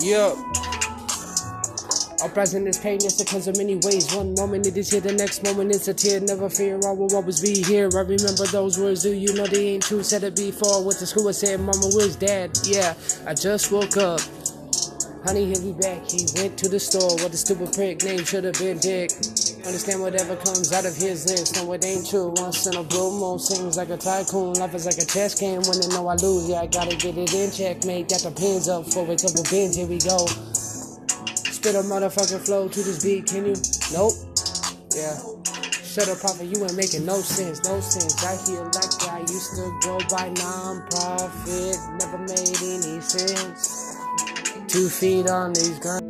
Yeah. Our present is Yes, it comes in many ways. One moment it is here, the next moment it's a tear. Never fear, I will always be here. I remember those words, do you know they ain't true? Said it before with the school, I said, Mama, where's dad? Yeah, I just woke up. Honey, he'll be back. He went to the store. What the stupid prick name should have been Dick. Understand whatever comes out of his lips. No, it ain't true. Once in a blue moon sings like a tycoon. Life is like a chess game. When I know I lose, yeah, I gotta get it in checkmate. Got the pins up for a couple bins. Here we go. Spit a motherfucking flow to this beat. Can you? Nope. Yeah. Shut up, Papa. You ain't making no sense. No sense. I hear like I used to go by non-profit. Never made. Two feet on these grounds.